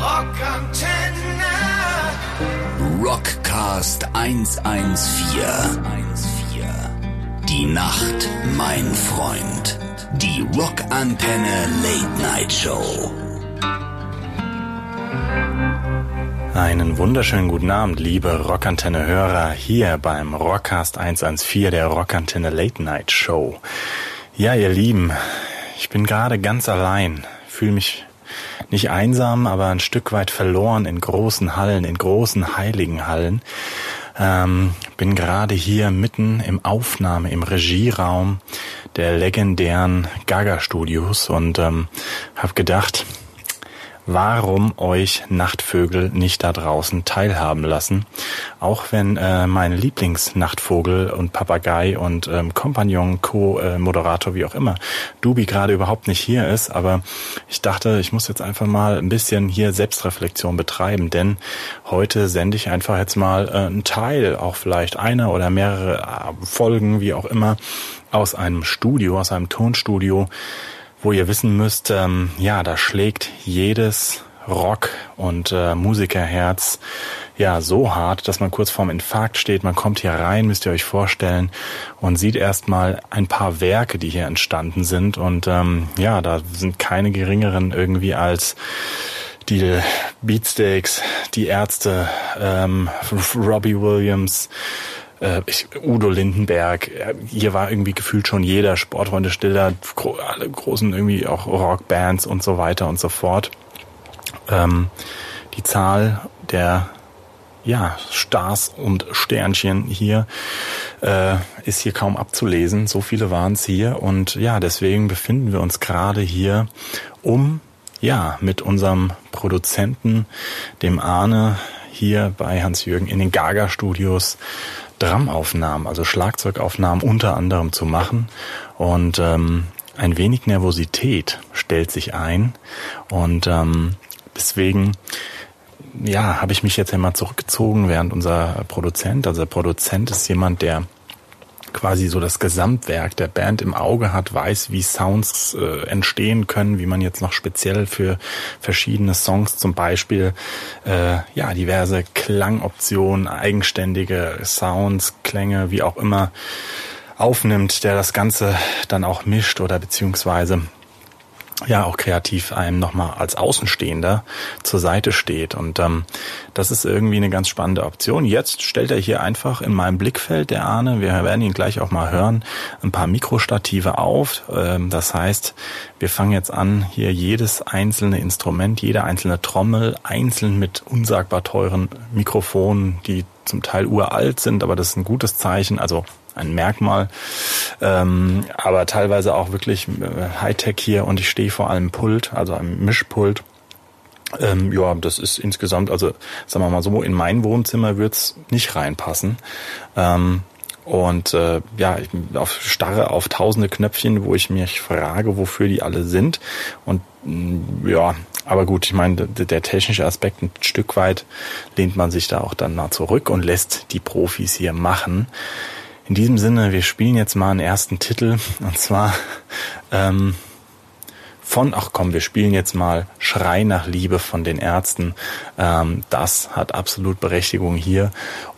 Rockantenne. Rockcast 114. Die Nacht, mein Freund. Die Rockantenne Late Night Show. Einen wunderschönen guten Abend, liebe Rockantenne-Hörer, hier beim Rockcast 114 der Rockantenne Late Night Show. Ja, ihr Lieben, ich bin gerade ganz allein, fühle mich nicht einsam, aber ein Stück weit verloren in großen Hallen, in großen heiligen Hallen. Ähm, bin gerade hier mitten im Aufnahme, im Regieraum der legendären Gaga Studios und ähm, habe gedacht, warum euch Nachtvögel nicht da draußen teilhaben lassen. Auch wenn äh, mein Lieblingsnachtvogel und Papagei und ähm, Kompagnon, Co-Moderator, wie auch immer, Dubi gerade überhaupt nicht hier ist. Aber ich dachte, ich muss jetzt einfach mal ein bisschen hier Selbstreflexion betreiben, denn heute sende ich einfach jetzt mal äh, einen Teil, auch vielleicht einer oder mehrere äh, Folgen, wie auch immer, aus einem Studio, aus einem Tonstudio, wo ihr wissen müsst, ähm, ja, da schlägt jedes Rock- und äh, Musikerherz ja so hart, dass man kurz vorm Infarkt steht. Man kommt hier rein, müsst ihr euch vorstellen, und sieht erstmal ein paar Werke, die hier entstanden sind. Und ähm, ja, da sind keine geringeren irgendwie als die Beatsteaks, die Ärzte, ähm, Robbie Williams, äh, ich, Udo Lindenberg, äh, hier war irgendwie gefühlt schon jeder, Sportfreunde Stiller, gro alle großen irgendwie auch Rockbands und so weiter und so fort. Ähm, die Zahl der ja, Stars und Sternchen hier äh, ist hier kaum abzulesen. So viele waren es hier und ja, deswegen befinden wir uns gerade hier, um ja mit unserem Produzenten, dem Arne, hier bei Hans-Jürgen in den Gaga Studios Dramaufnahmen, also Schlagzeugaufnahmen unter anderem zu machen. Und ähm, ein wenig Nervosität stellt sich ein. Und ähm, deswegen ja, habe ich mich jetzt einmal zurückgezogen, während unser Produzent, also der Produzent ist jemand, der quasi so das Gesamtwerk der Band im Auge hat, weiß, wie Sounds äh, entstehen können, wie man jetzt noch speziell für verschiedene Songs zum Beispiel äh, ja diverse Klangoptionen, eigenständige Sounds, Klänge, wie auch immer aufnimmt, der das Ganze dann auch mischt oder beziehungsweise ja auch kreativ einem nochmal als Außenstehender zur Seite steht. Und ähm, das ist irgendwie eine ganz spannende Option. Jetzt stellt er hier einfach in meinem Blickfeld, der Arne, wir werden ihn gleich auch mal hören, ein paar Mikrostative auf. Ähm, das heißt, wir fangen jetzt an, hier jedes einzelne Instrument, jede einzelne Trommel einzeln mit unsagbar teuren Mikrofonen, die zum Teil uralt sind, aber das ist ein gutes Zeichen. Also ein Merkmal, ähm, aber teilweise auch wirklich äh, Hightech hier und ich stehe vor einem Pult, also einem Mischpult. Ähm, ja, das ist insgesamt, also sagen wir mal so, in mein Wohnzimmer wird's nicht reinpassen. Ähm, und äh, ja, ich auf, starre auf tausende Knöpfchen, wo ich mich frage, wofür die alle sind. Und mm, ja, aber gut, ich meine, der, der technische Aspekt ein Stück weit lehnt man sich da auch dann mal zurück und lässt die Profis hier machen. In diesem Sinne, wir spielen jetzt mal einen ersten Titel. Und zwar ähm, von, ach komm, wir spielen jetzt mal Schrei nach Liebe von den Ärzten. Ähm, das hat absolut Berechtigung hier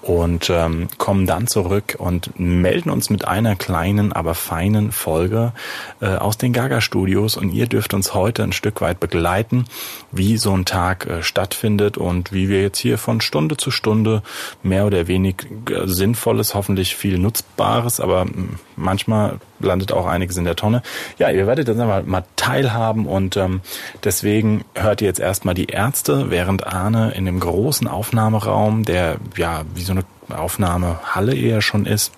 und ähm, kommen dann zurück und melden uns mit einer kleinen, aber feinen Folge äh, aus den Gaga Studios und ihr dürft uns heute ein Stück weit begleiten, wie so ein Tag äh, stattfindet und wie wir jetzt hier von Stunde zu Stunde mehr oder wenig äh, Sinnvolles, hoffentlich viel Nutzbares, aber hm, manchmal landet auch einiges in der Tonne. Ja, ihr werdet jetzt einmal mal teilhaben und ähm, deswegen hört ihr jetzt erstmal die Ärzte, während Arne in dem großen Aufnahmeraum, der ja wie so eine Aufnahmehalle eher schon ist,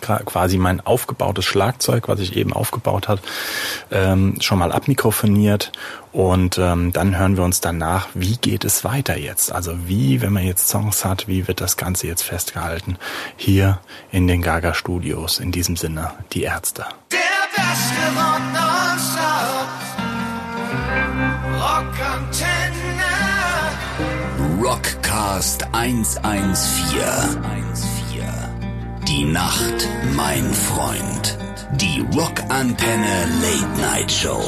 quasi mein aufgebautes Schlagzeug, was ich eben aufgebaut hat, ähm, schon mal abmikrofoniert und ähm, dann hören wir uns danach, wie geht es weiter jetzt? Also wie, wenn man jetzt Songs hat, wie wird das Ganze jetzt festgehalten hier in den Gaga Studios? In diesem Sinne, die Ärzte. Der beste Rock. Rockantenne. Rockcast 114. Die Nacht, mein Freund. Die Rockantenne Late Night Show.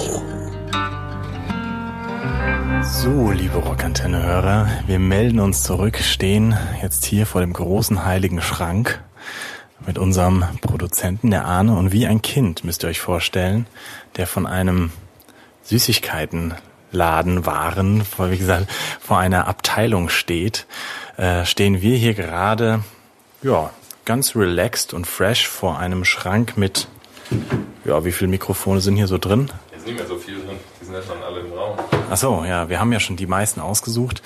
So, liebe Rockantenne-Hörer, wir melden uns zurück, stehen jetzt hier vor dem großen heiligen Schrank mit unserem Produzenten, der Arne, und wie ein Kind, müsst ihr euch vorstellen, der von einem Süßigkeitenladen Waren, wie gesagt, vor einer Abteilung steht, äh, stehen wir hier gerade, ja, ganz relaxed und fresh vor einem Schrank mit, ja, wie viele Mikrofone sind hier so drin? Hier ist nicht mehr so viel drin. Die sind ja schon alle im Raum. Ach so, ja, wir haben ja schon die meisten ausgesucht.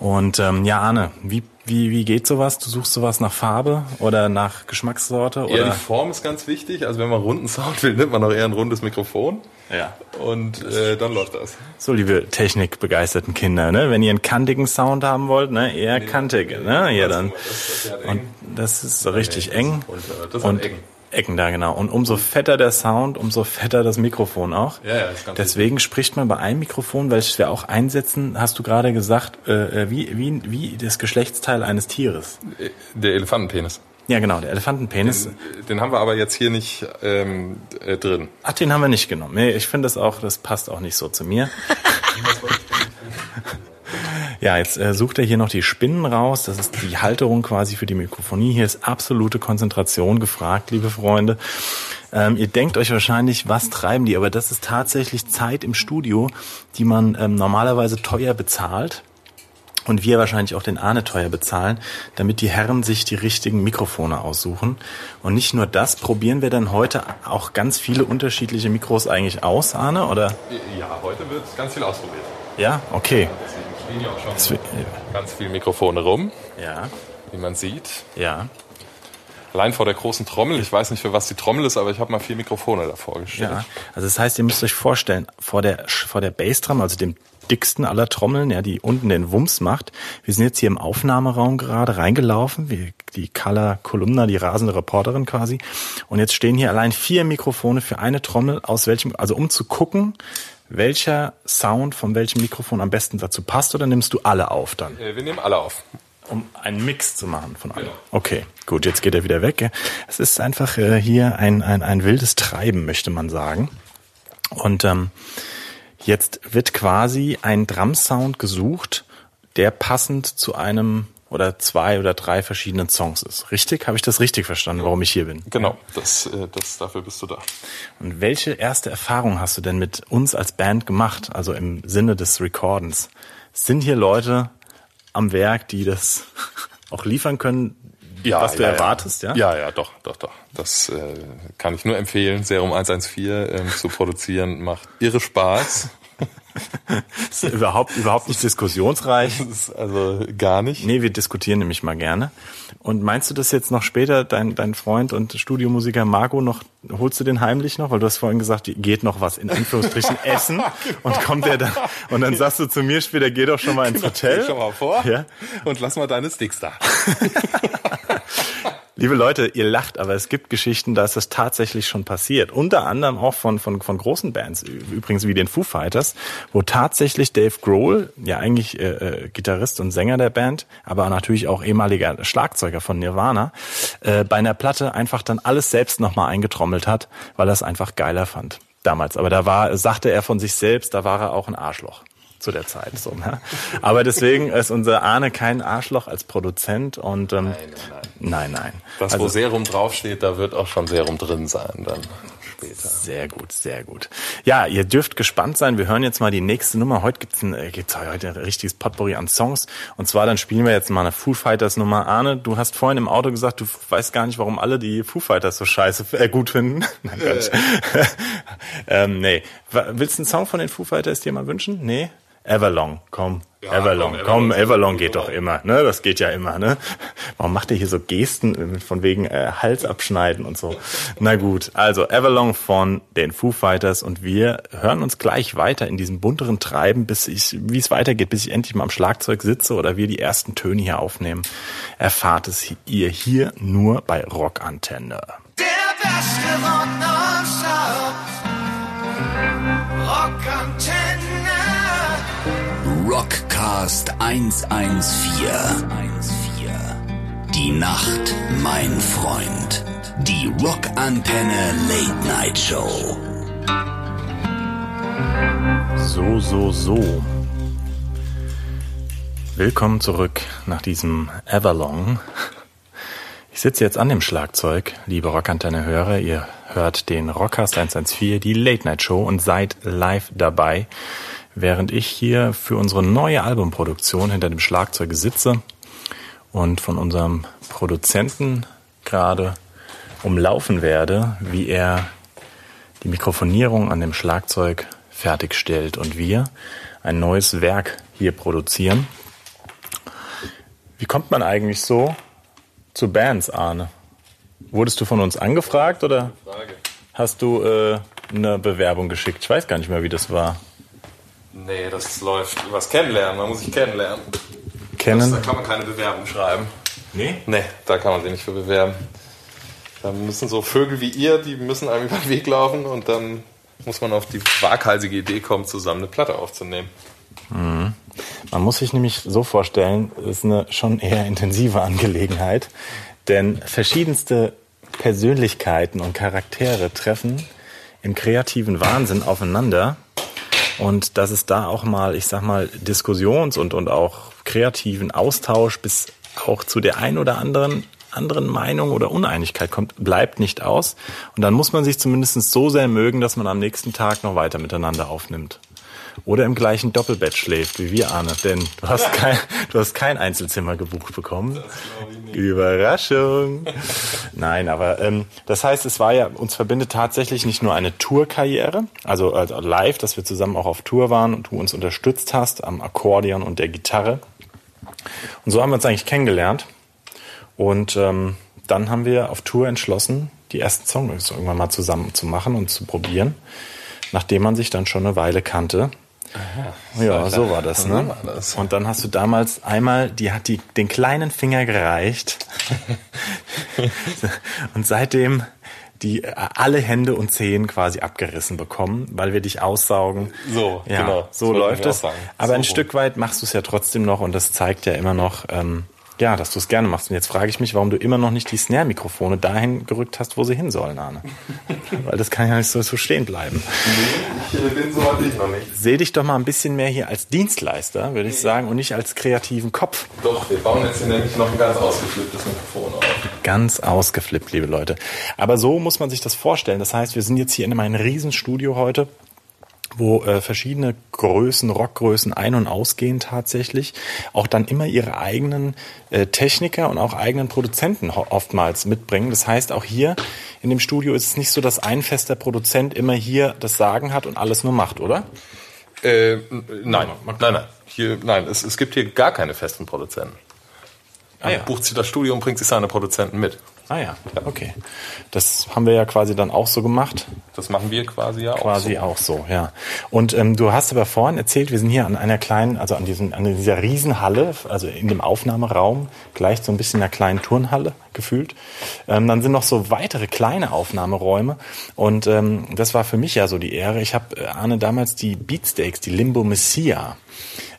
Und ähm, ja, Arne, wie, wie, wie geht sowas? Du suchst sowas nach Farbe oder nach Geschmackssorte? Ja, Oder? die Form ist ganz wichtig. Also wenn man runden Sound will, nimmt man auch eher ein rundes Mikrofon. Ja. Und äh, dann läuft das. So, liebe technikbegeisterten Kinder, ne? wenn ihr einen kantigen Sound haben wollt, ne? eher kantig. Ne? Ja, dann. Das, das, Und das ist so richtig eng. Und, äh, das Und hat Ecken. Ecken da, genau. Und umso fetter der Sound, umso fetter das Mikrofon auch. Ja, ja, ist ganz Deswegen spricht man bei einem Mikrofon, welches wir auch einsetzen, hast du gerade gesagt, äh, äh, wie, wie, wie das Geschlechtsteil eines Tieres. Der Elefantenpenis. Ja, genau, der Elefantenpenis. Den haben wir aber jetzt hier nicht ähm, äh, drin. Ach, den haben wir nicht genommen. Nee, ich finde das auch, das passt auch nicht so zu mir. Ja, jetzt äh, sucht er hier noch die Spinnen raus. Das ist die Halterung quasi für die Mikrofonie. Hier ist absolute Konzentration gefragt, liebe Freunde. Ähm, ihr denkt euch wahrscheinlich, was treiben die? Aber das ist tatsächlich Zeit im Studio, die man ähm, normalerweise teuer bezahlt. Und wir wahrscheinlich auch den Ahne teuer bezahlen, damit die Herren sich die richtigen Mikrofone aussuchen. Und nicht nur das, probieren wir dann heute auch ganz viele unterschiedliche Mikros eigentlich aus, Ahne, oder? Ja, heute wird ganz viel ausprobiert. Ja, okay. Deswegen stehen ja auch schon ganz viele Mikrofone rum, Ja, wie man sieht. ja. Allein vor der großen Trommel. Ich weiß nicht, für was die Trommel ist, aber ich habe mal vier Mikrofone davor gestellt. Ja, also das heißt, ihr müsst euch vorstellen, vor der vor der Bassdrum, also dem dicksten aller Trommeln, ja, die unten den Wumms macht. Wir sind jetzt hier im Aufnahmeraum gerade reingelaufen, wie die Color Kolumna, die rasende Reporterin quasi. Und jetzt stehen hier allein vier Mikrofone für eine Trommel, aus welchem, also um zu gucken, welcher Sound von welchem Mikrofon am besten dazu passt, oder nimmst du alle auf dann? Äh, Wir nehmen alle auf. Um einen Mix zu machen von allem. Genau. Okay, gut, jetzt geht er wieder weg. gell? Es ist einfach äh, hier ein, ein, ein wildes Treiben, möchte man sagen. Und ähm, jetzt wird quasi ein Drum-Sound gesucht, der passend zu einem oder zwei oder drei verschiedenen Songs ist. Richtig? Habe ich das richtig verstanden, warum ich hier bin? Genau, das, äh, das, dafür bist du da. Und welche erste Erfahrung hast du denn mit uns als Band gemacht, also im Sinne des Recordens? Sind hier Leute am Werk, die das auch liefern können, was du erwartest, ja? Ja, ja, doch, doch, doch. Das äh, kann ich nur empfehlen. Serum 114 ähm, zu produzieren macht irre Spaß. Ist überhaupt, überhaupt nicht diskussionsreich. Also gar nicht. Nee, wir diskutieren nämlich mal gerne. Und meinst du das jetzt noch später, dein, dein Freund und Studiomusiker Marco noch, holst du den heimlich noch? Weil du hast vorhin gesagt, geht noch was in Anführungsstrichen essen und kommt der dann, und dann sagst du zu mir später, geh doch schon mal ins Hotel. Stell schon mal vor Ja. und lass mal deine Sticks da. Liebe Leute, ihr lacht, aber es gibt Geschichten, da ist das tatsächlich schon passiert. Unter anderem auch von, von, von großen Bands, übrigens wie den Foo Fighters, wo tatsächlich Dave Grohl, ja eigentlich äh, äh, Gitarrist und Sänger der Band, aber natürlich auch ehemaliger Schlagzeuger von Nirvana, äh, bei einer Platte einfach dann alles selbst nochmal eingetrommelt hat, weil er es einfach geiler fand damals. Aber da war, sagte er von sich selbst, da war er auch ein Arschloch zu der Zeit. So, ne? Aber deswegen ist unser Arne kein Arschloch als Produzent und ähm, nein, nein. Das, Also- wo Serum draufsteht, da wird auch schon Serum drin sein dann später. Sehr gut, sehr gut. Ja, ihr dürft gespannt sein. Wir hören jetzt mal die nächste Nummer. Heute gibt's ein, äh, gibt's heute ein richtiges Potpourri an Songs. Und zwar dann spielen wir jetzt mal eine Foo Fighters Nummer. Arne, du hast vorhin im Auto gesagt, du weißt gar nicht, warum alle die Foo Fighters so scheiße äh, gut finden. Nein, gar nicht. ähm, nee. Willst du einen Song von den Foo Fighters dir mal wünschen? Nee? Everlong, komm. Ja, Everlong, komm, komm, Everlong Everlong geht doch immer, ne? Das geht ja immer, ne? Warum macht ihr hier so Gesten äh, von wegen äh, Hals abschneiden und so? Na gut, also Everlong von den Foo Fighters und wir hören uns gleich weiter in diesem bunteren Treiben, bis ich, wie es weitergeht, bis ich endlich mal am Schlagzeug sitze oder wir die ersten Töne hier aufnehmen. Erfahrt es ihr hier nur bei Rockantenne. Der beste Rock. Rockantenne. Rockcast 114. Die Nacht, mein Freund. Die Rockantenne Late Night Show. So, so, so. Willkommen zurück nach diesem Everlong. Ich sitze jetzt an dem Schlagzeug, liebe Rockantenne-Hörer. Ihr hört den Rockcast 114, die Late Night Show und seid live dabei, während ich hier für unsere neue Albumproduktion hinter dem Schlagzeug sitze und von unserem Produzenten gerade umlaufen werde, wie er die Mikrofonierung an dem Schlagzeug fertigstellt und wir ein neues Werk hier produzieren. Wie kommt man eigentlich so zu Bands, Arne? Wurdest du von uns angefragt oder hast du äh, eine Bewerbung geschickt? Ich weiß gar nicht mehr, wie das war. Nee, das läuft übers Kennenlernen. Man muss sich kennenlernen. Kennen? Da kann man keine Bewerbung schreiben. Nee? Nee, da kann man sich nicht für bewerben. Da müssen so Vögel wie ihr, die müssen einem über den Weg laufen und dann muss man auf die waghalsige Idee kommen, zusammen eine Platte aufzunehmen. Man muss sich nämlich so vorstellen, es ist eine schon eher intensive Angelegenheit, denn verschiedenste Persönlichkeiten und Charaktere treffen im kreativen Wahnsinn aufeinander und dass es da auch mal, ich sag mal, Diskussions- und, und auch kreativen Austausch bis auch zu der ein oder anderen anderen Meinung oder Uneinigkeit kommt, bleibt nicht aus. Und dann muss man sich zumindest so sehr mögen, dass man am nächsten Tag noch weiter miteinander aufnimmt. Oder im gleichen Doppelbett schläft, wie wir, Arne. Denn du hast kein, du hast kein Einzelzimmer gebucht bekommen. Überraschung. Nein, aber ähm, das heißt, es war ja, uns verbindet tatsächlich nicht nur eine Tourkarriere, also, also live, dass wir zusammen auch auf Tour waren und du uns unterstützt hast am Akkordeon und der Gitarre. Und so haben wir uns eigentlich kennengelernt. Und ähm, dann haben wir auf Tour entschlossen, die ersten Songs irgendwann mal zusammen zu machen und zu probieren, nachdem man sich dann schon eine Weile kannte. Ja, so war das, So ne? war das. Und dann hast du damals einmal, die hat die, den kleinen Finger gereicht. und seitdem die äh, alle Hände und Zehen quasi abgerissen bekommen, weil wir dich aussaugen. So, ja, genau. So läuft es. Aber So ein. Stück weit machst du es ja trotzdem noch und das zeigt ja immer noch, ähm, ja, dass du es gerne machst. Und jetzt frage ich mich, warum du immer noch nicht die Snare-Mikrofone dahin gerückt hast, wo sie hin sollen, Arne. weil das kann ja nicht so, so stehen bleiben. Ich äh, bin so weit ich noch nicht. Seh dich doch mal ein bisschen mehr hier als Dienstleister, würde ich sagen, und nicht als kreativen Kopf. Doch, wir bauen jetzt hier nämlich noch ein ganz ausgeflipptes Mikrofon auf. Ganz ausgeflippt, liebe Leute. Aber so muss man sich das vorstellen. Das heißt, wir sind jetzt hier in einem Riesenstudio heute, wo äh, verschiedene Größen, Rockgrößen ein- und ausgehen tatsächlich, auch dann immer ihre eigenen äh, Techniker und auch eigenen Produzenten oftmals mitbringen. Das heißt, auch hier in dem Studio ist es nicht so, dass ein fester Produzent immer hier das Sagen hat und alles nur macht, oder? Äh, nein, nein, nein. Hier, nein, es, es gibt hier gar keine festen Produzenten. Man ja. bucht sich das Studio und bringt sich seine Produzenten mit. Ah ja, okay. Das haben wir ja quasi dann auch so gemacht. Das machen wir quasi ja Quasi auch auch so, ja. Und ähm, du hast aber vorhin erzählt, wir sind hier an einer kleinen, also an, diesem, an dieser Riesenhalle, also in dem Aufnahmeraum, gleich so ein bisschen einer kleinen Turnhalle gefühlt. Ähm, dann sind noch so weitere kleine Aufnahmeräume. Und ähm, das war für mich ja so die Ehre. Ich habe, äh, Arne, damals die Beatsteaks, die Limbo Messia,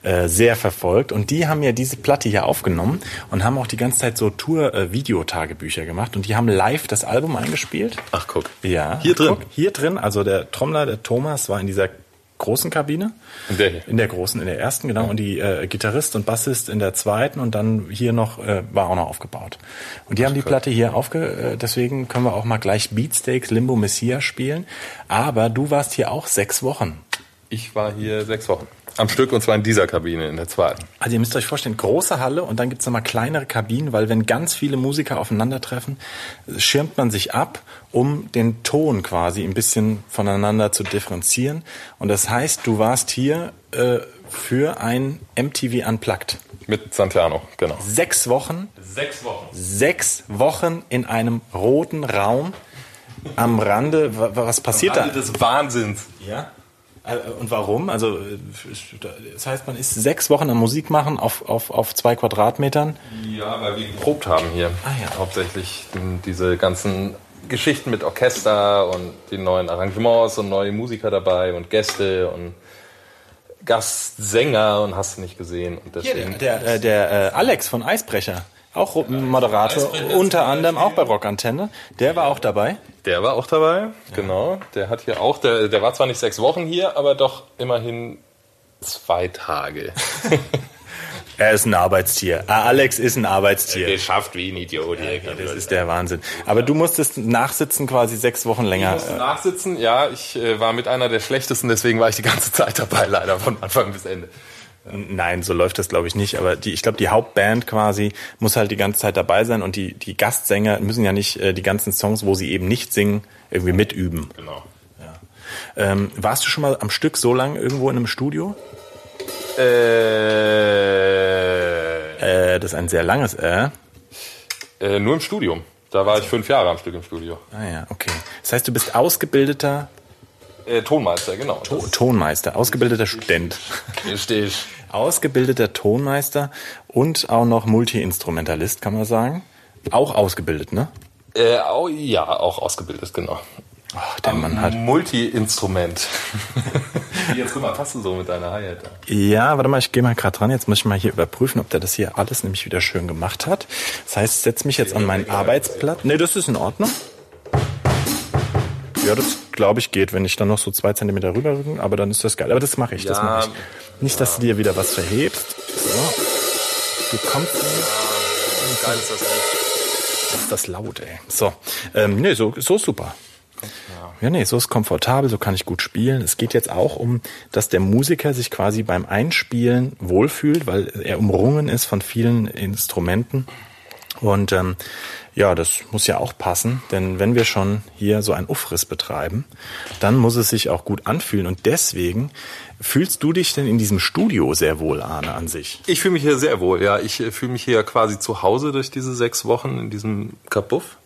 äh, sehr verfolgt. Und die haben ja diese Platte hier aufgenommen und haben auch die ganze Zeit so Tour-Videotagebücher gemacht. Und die haben live das Album eingespielt. Ach, guck. Ja. Hier drin. Guck, hier drin, also der Trommler, der Thomas, war in dieser großen Kabine. In der hier. In der großen, in der ersten, genau. Und die äh, Gitarrist und Bassist in der zweiten und dann hier noch, äh, war auch noch aufgebaut. Und die haben die Platte hier aufge, äh, deswegen können wir auch mal gleich Beatsteaks Limbo Messia spielen. Aber du warst hier auch sechs Wochen. Ich war hier sechs Wochen. Am Stück und zwar in dieser Kabine, in der zweiten. Also ihr müsst euch vorstellen, große Halle und dann gibt's noch nochmal kleinere Kabinen, weil wenn ganz viele Musiker aufeinandertreffen, schirmt man sich ab, um den Ton quasi ein bisschen voneinander zu differenzieren. Und das heißt, du warst hier äh, für ein MTV Unplugged. Mit Santiano, genau. Sechs Wochen, Sechs Wochen. sechs Wochen in einem roten Raum am Rande. Wa- wa- Was passiert da? des Wahnsinns. Ja. Äh, Und warum? Also, das heißt, man ist sechs Wochen am Musik machen auf, auf, auf zwei Quadratmetern. Ja, weil wir geprobt haben hier. Ah, ja. Hauptsächlich diese ganzen Geschichten mit Orchester und die neuen Arrangements und neue Musiker dabei und Gäste und Gastsänger und hast du nicht gesehen. Und deswegen Der, äh, der äh, Alex von Eisbrecher, Auch Moderator, unter anderem auch bei Rockantenne. Der war auch dabei. Der war auch dabei, genau. Der hat hier auch, der, der war zwar nicht sechs Wochen hier, aber doch immerhin zwei Tage. Er ist ein Arbeitstier. Ah, Alex ist ein Arbeitstier. Geschafft wie ein Idiot. Das ist der Wahnsinn. Aber du musstest nachsitzen quasi sechs Wochen länger. musste nachsitzen, ja, ich äh, war mit einer der schlechtesten, deswegen war ich die ganze Zeit dabei, leider von Anfang bis Ende. Nein, so läuft das glaube ich nicht. Aber die, ich glaube, die Hauptband quasi muss halt die ganze Zeit dabei sein und die, die Gastsänger müssen ja nicht äh, die ganzen Songs, wo sie eben nicht singen, irgendwie mitüben. Genau. Ähm, warst du schon mal am Stück so lange irgendwo in einem Studio? Äh, Äh, das ist ein sehr langes Äh. äh, nur im Studium. Da war ich fünf Jahre am Stück im Studio. Ah ja, okay. Das heißt, du bist ausgebildeter Äh, Tonmeister, genau. To Tonmeister, ausgebildeter Student. Richtig. Ausgebildeter Tonmeister und auch noch Multi-Instrumentalist, kann man sagen. Auch ausgebildet, ne? Äh, au- ja, auch ausgebildet, genau. Ach, der Mann hat. Multi-Instrument. Jetzt guck mal, passt du so mit deiner Hi-Hat? Ja, warte mal, ich gehe mal gerade dran. Jetzt muss ich mal hier überprüfen, ob der das hier alles nämlich wieder schön gemacht hat. Das heißt, ich setze mich jetzt an meinen Arbeitsplatz. Nee, das ist in Ordnung. Ja, das glaube ich geht, wenn ich dann noch so zwei Zentimeter rüberrücken, aber dann ist das geil. Aber das mache ich, das Ja, mache ich. Nicht, dass du dir wieder was verhebst. So. Du kommst. Geil ist das nicht. ist das laut, ey. So, ähm, nee, so, so ist super. Ja, nee, so ist komfortabel, so kann ich gut spielen. Es geht jetzt auch um, dass der Musiker sich quasi beim Einspielen wohlfühlt, weil er umrungen ist von vielen Instrumenten. Und ähm, ja, das muss ja auch passen, denn wenn wir schon hier so einen Uffriss betreiben, dann muss es sich auch gut anfühlen. Und deswegen fühlst du dich denn in diesem Studio sehr wohl, Arne, an sich? Ich fühle mich hier sehr wohl, ja. Ich äh, fühle mich hier quasi zu Hause durch diese sechs Wochen in diesem Kapuff.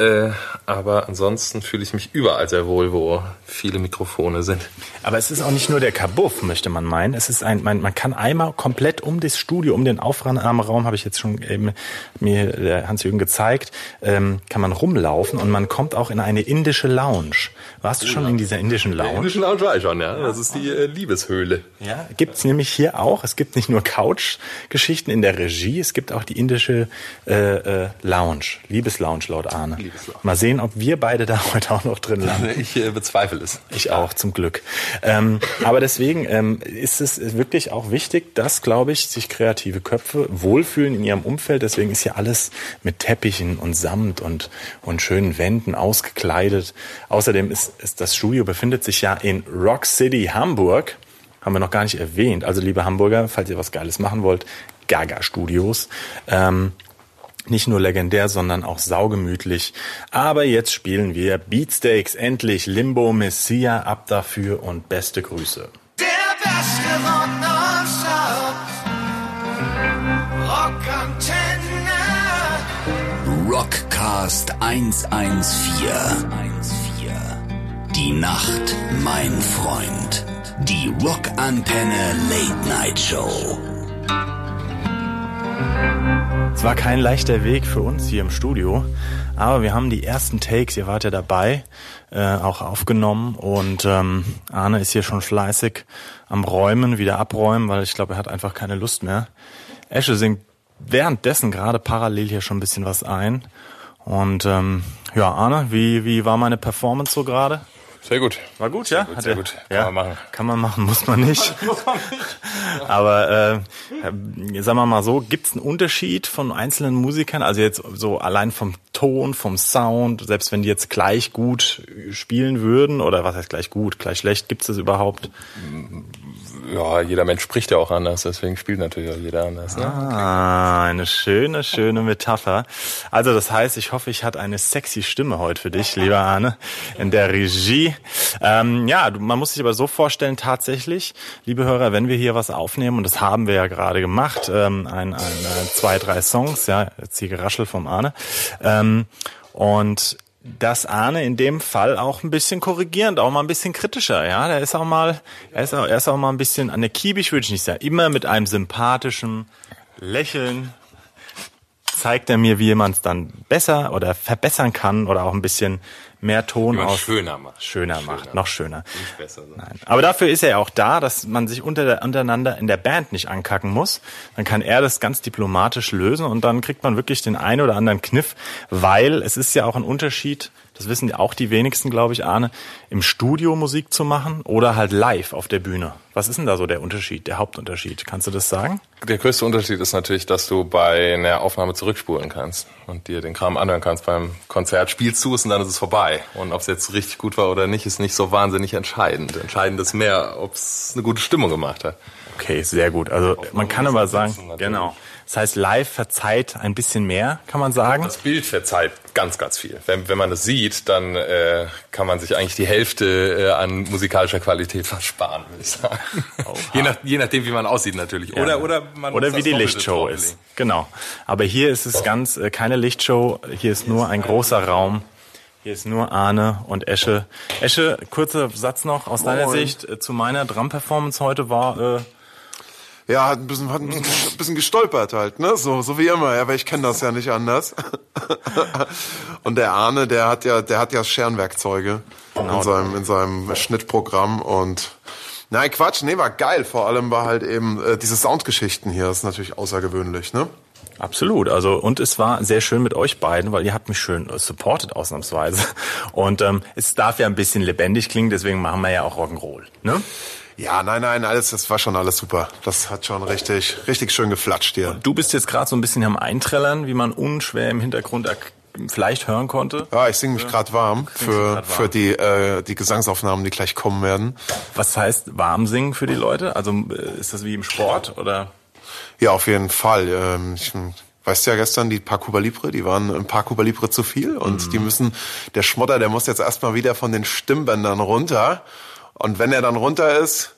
Äh, aber ansonsten fühle ich mich überall sehr wohl, wo viele Mikrofone sind. Aber es ist auch nicht nur der Kabuff, möchte man meinen. Es ist ein, man, man kann einmal komplett um das Studio, um den Aufnahmeraum, habe ich jetzt schon eben mir der Hans-Jürgen gezeigt, ähm, kann man rumlaufen und man kommt auch in eine indische Lounge. Warst du schon in dieser indischen Lounge? indischen Lounge war ich schon, ja. Das ist die äh, Liebeshöhle. Ja, gibt's nämlich hier auch. Es gibt nicht nur Couch-Geschichten in der Regie, es gibt auch die indische äh, äh, Lounge, Liebeslounge laut Arne. Liebeslounge. Mal sehen, ob wir beide da heute auch noch drin landen. Ich äh, bezweifle es. Ich auch, zum Glück. Ähm, aber deswegen ähm, ist es wirklich auch wichtig, dass, glaube ich, sich kreative Köpfe wohlfühlen in ihrem Umfeld. Deswegen ist hier alles mit Teppichen und Samt und, und schönen Wänden ausgekleidet. Außerdem ist, ist das Studio befindet sich ja in Rock City, Hamburg. Haben wir noch gar nicht erwähnt. Also, liebe Hamburger, falls ihr was Geiles machen wollt, Gaga Studios. Ähm, nicht nur legendär, sondern auch saugemütlich. Aber jetzt spielen wir Beatsteaks, endlich Limbo Messia, ab dafür und beste Grüße. Der beste Rock. Rockantenne. Rockcast 114. Die Nacht, mein Freund. Die Rockantenne Late Night Show. Es war kein leichter Weg für uns hier im Studio, aber wir haben die ersten Takes, ihr wart ja dabei, äh, auch aufgenommen und ähm, Arne ist hier schon fleißig am Räumen, wieder abräumen, weil ich glaube, er hat einfach keine Lust mehr. Esche singt währenddessen gerade parallel hier schon ein bisschen was ein. Und ähm, ja, Arne, wie, wie war meine Performance so gerade? Sehr gut. War gut, ja? gut, Hat sehr gut. Kann ja, man machen. Kann man machen, muss man nicht. Aber äh, sagen wir mal so, gibt's einen Unterschied von einzelnen Musikern? Also jetzt so allein vom Ton, vom Sound, selbst wenn die jetzt gleich gut spielen würden, oder was heißt gleich gut, gleich schlecht, gibt's das überhaupt? Ja, jeder Mensch spricht ja auch anders, deswegen spielt natürlich auch jeder anders. Ne? Ah, eine schöne, schöne Metapher. Also das heißt, ich hoffe, ich hatte eine sexy Stimme heute für dich, lieber Arne, in der Regie. Ähm, ja, man muss sich aber so vorstellen, tatsächlich, liebe Hörer, wenn wir hier was aufnehmen, und das haben wir ja gerade gemacht, ähm, ein, ein, äh, zwei, drei Songs, ja, jetzt hier geraschel vom Arne, ähm, und dass Arne in dem Fall auch ein bisschen korrigierend, auch mal ein bisschen kritischer, ja. Der ist auch mal, er ist auch, er ist auch mal ein bisschen an der Kiebisch, würde ich nicht sagen. Immer mit einem sympathischen Lächeln zeigt er mir, wie man es dann besser oder verbessern kann oder auch ein bisschen, mehr Ton man aus schöner macht. schöner macht, noch schöner. Nicht besser. So. Nein. Aber dafür ist er ja auch da, dass man sich unter, untereinander in der Band nicht ankacken muss. Dann kann er das ganz diplomatisch lösen und dann kriegt man wirklich den einen oder anderen Kniff, weil es ist ja auch ein Unterschied, das wissen ja auch die wenigsten, glaube ich, Arne, im Studio Musik zu machen oder halt live auf der Bühne. Was ist denn da so der Unterschied, der Hauptunterschied? Kannst du das sagen? Der größte Unterschied ist natürlich, dass du bei einer Aufnahme zurückspulen kannst und dir den Kram anhören kannst. Beim Konzert spielst du es und dann ist es vorbei. Und ob es jetzt richtig gut war oder nicht, ist nicht so wahnsinnig entscheidend. Entscheidend ist mehr, ob es eine gute Stimmung gemacht hat. Okay, sehr gut. Also man kann aber sagen, genau. Das heißt, live verzeiht ein bisschen mehr, kann man sagen. Das Bild verzeiht ganz, ganz viel. Wenn, wenn man es sieht, dann äh, kann man sich eigentlich die Hälfte äh, an musikalischer Qualität versparen, würde ich sagen. je, nach, je nachdem, wie man aussieht natürlich. Oder, oder, man Oder wie die Lichtshow ist. Genau. Aber hier ist es ganz äh, keine Lichtshow, hier ist nur ein großer Raum. Hier ist nur Arne und Esche. Esche, kurzer Satz noch aus deiner Moin. Sicht äh, zu meiner Drum-Performance heute war, äh, Ja, hat ein bisschen, hat ein bisschen, bisschen gestolpert halt, ne? So, so wie immer, ja, weil ich kenne das ja nicht anders. Und der Arne, der hat ja, der hat ja Scherenwerkzeuge in seinem, in seinem Schnittprogramm und Nein, Quatsch, nee, war geil. Vor allem war halt eben äh, diese Soundgeschichten hier, das ist natürlich außergewöhnlich, ne? Absolut. Also und es war sehr schön mit euch beiden, weil ihr habt mich schön äh, supported ausnahmsweise. Und ähm, es darf ja ein bisschen lebendig klingen, deswegen machen wir ja auch Rock'n'Roll. Ne? Ja, nein, nein, alles, das war schon alles super. Das hat schon richtig, richtig schön geflatscht hier. Du bist jetzt gerade so ein bisschen am Einträllern, wie man unschwer im Hintergrund vielleicht hören konnte. Ja, ich sing mich grad warm für, warm. für die, äh, die Gesangsaufnahmen, die gleich kommen werden. Was heißt warm singen für die Leute? Also äh, ist das wie im Sport oder? Ja, auf jeden Fall. Ähm, ich, weißt du ja gestern, die paar Cuba Libre, die waren ein paar Cuba Libre zu viel und die müssen, der Schmotter, der muss jetzt erstmal wieder von den Stimmbändern runter. Und wenn er dann runter ist,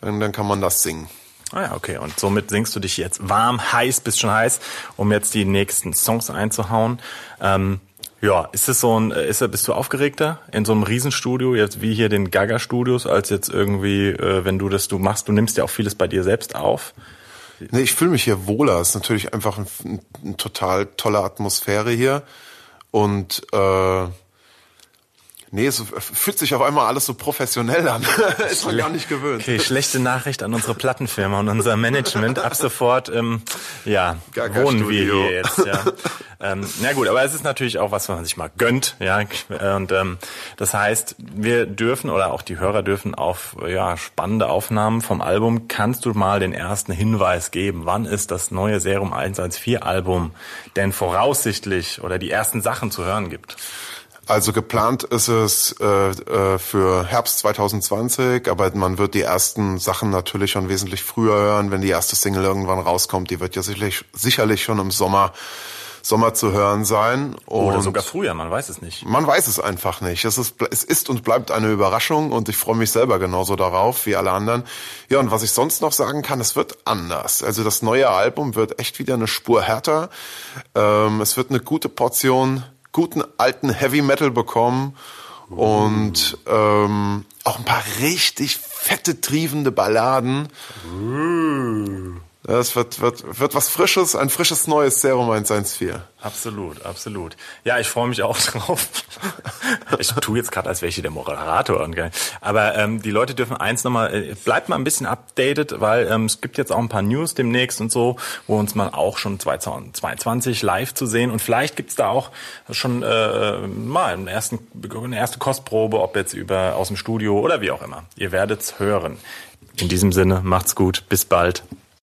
dann, dann kann man das singen. Ah ja, okay. Und somit singst du dich jetzt warm, heiß, bist schon heiß, um jetzt die nächsten Songs einzuhauen. Ähm, ja, ist es so ein, äh, ist, bist du aufgeregter in so einem Riesenstudio, jetzt wie hier den Gaga-Studios, als jetzt irgendwie, äh, wenn du das, du machst, du nimmst ja auch vieles bei dir selbst auf. Nee, ich fühle mich hier wohler. Es ist natürlich einfach eine ein, ein total tolle Atmosphäre hier. Und äh, nee, es fühlt sich auf einmal alles so professionell an. ist man gar nicht gewöhnt. Okay, schlechte Nachricht an unsere Plattenfirma und unser Management. Ab sofort, ähm, ja, wohnen wir hier jetzt. Ja. ähm, na gut, aber es ist natürlich auch was, was man sich mal gönnt. Ja, und ähm, das heißt, wir dürfen oder auch die Hörer dürfen auf ja spannende Aufnahmen vom Album. Kannst du mal den ersten Hinweis geben? Wann ist das neue Serum 114 Album denn voraussichtlich oder die ersten Sachen zu hören gibt? Also geplant ist es äh, äh, für Herbst 2020, aber man wird die ersten Sachen natürlich schon wesentlich früher hören, wenn die erste Single irgendwann rauskommt. Die wird ja sicherlich, sicherlich schon im Sommer, Sommer zu hören sein. Oder Und sogar früher, man weiß es nicht. Man weiß es einfach nicht. Es ist, es ist und bleibt eine Überraschung und ich freue mich selber genauso darauf wie alle anderen. Ja, und was ich sonst noch sagen kann, es wird anders. Also das neue Album wird echt wieder eine Spur härter. Ähm, es wird eine gute Portion guten alten Heavy Metal bekommen und ähm, auch ein paar richtig fette, triefende Balladen. Das wird, wird, wird was Frisches, ein frisches neues Serum 114. Absolut, absolut. Ja, ich freue mich auch drauf. Ich tue jetzt gerade, als wäre ich hier der Moderator. und. Aber ähm, die Leute dürfen eins nochmal, äh, bleibt mal ein bisschen updated, weil ähm, es gibt jetzt auch ein paar News demnächst und so, wo uns mal auch schon 2022 live zu sehen. Und vielleicht gibt's da auch schon äh, mal einen ersten, eine erste Kostprobe, ob jetzt über aus dem Studio oder wie auch immer. Ihr werdet's hören. In diesem Sinne, macht's gut, bis bald.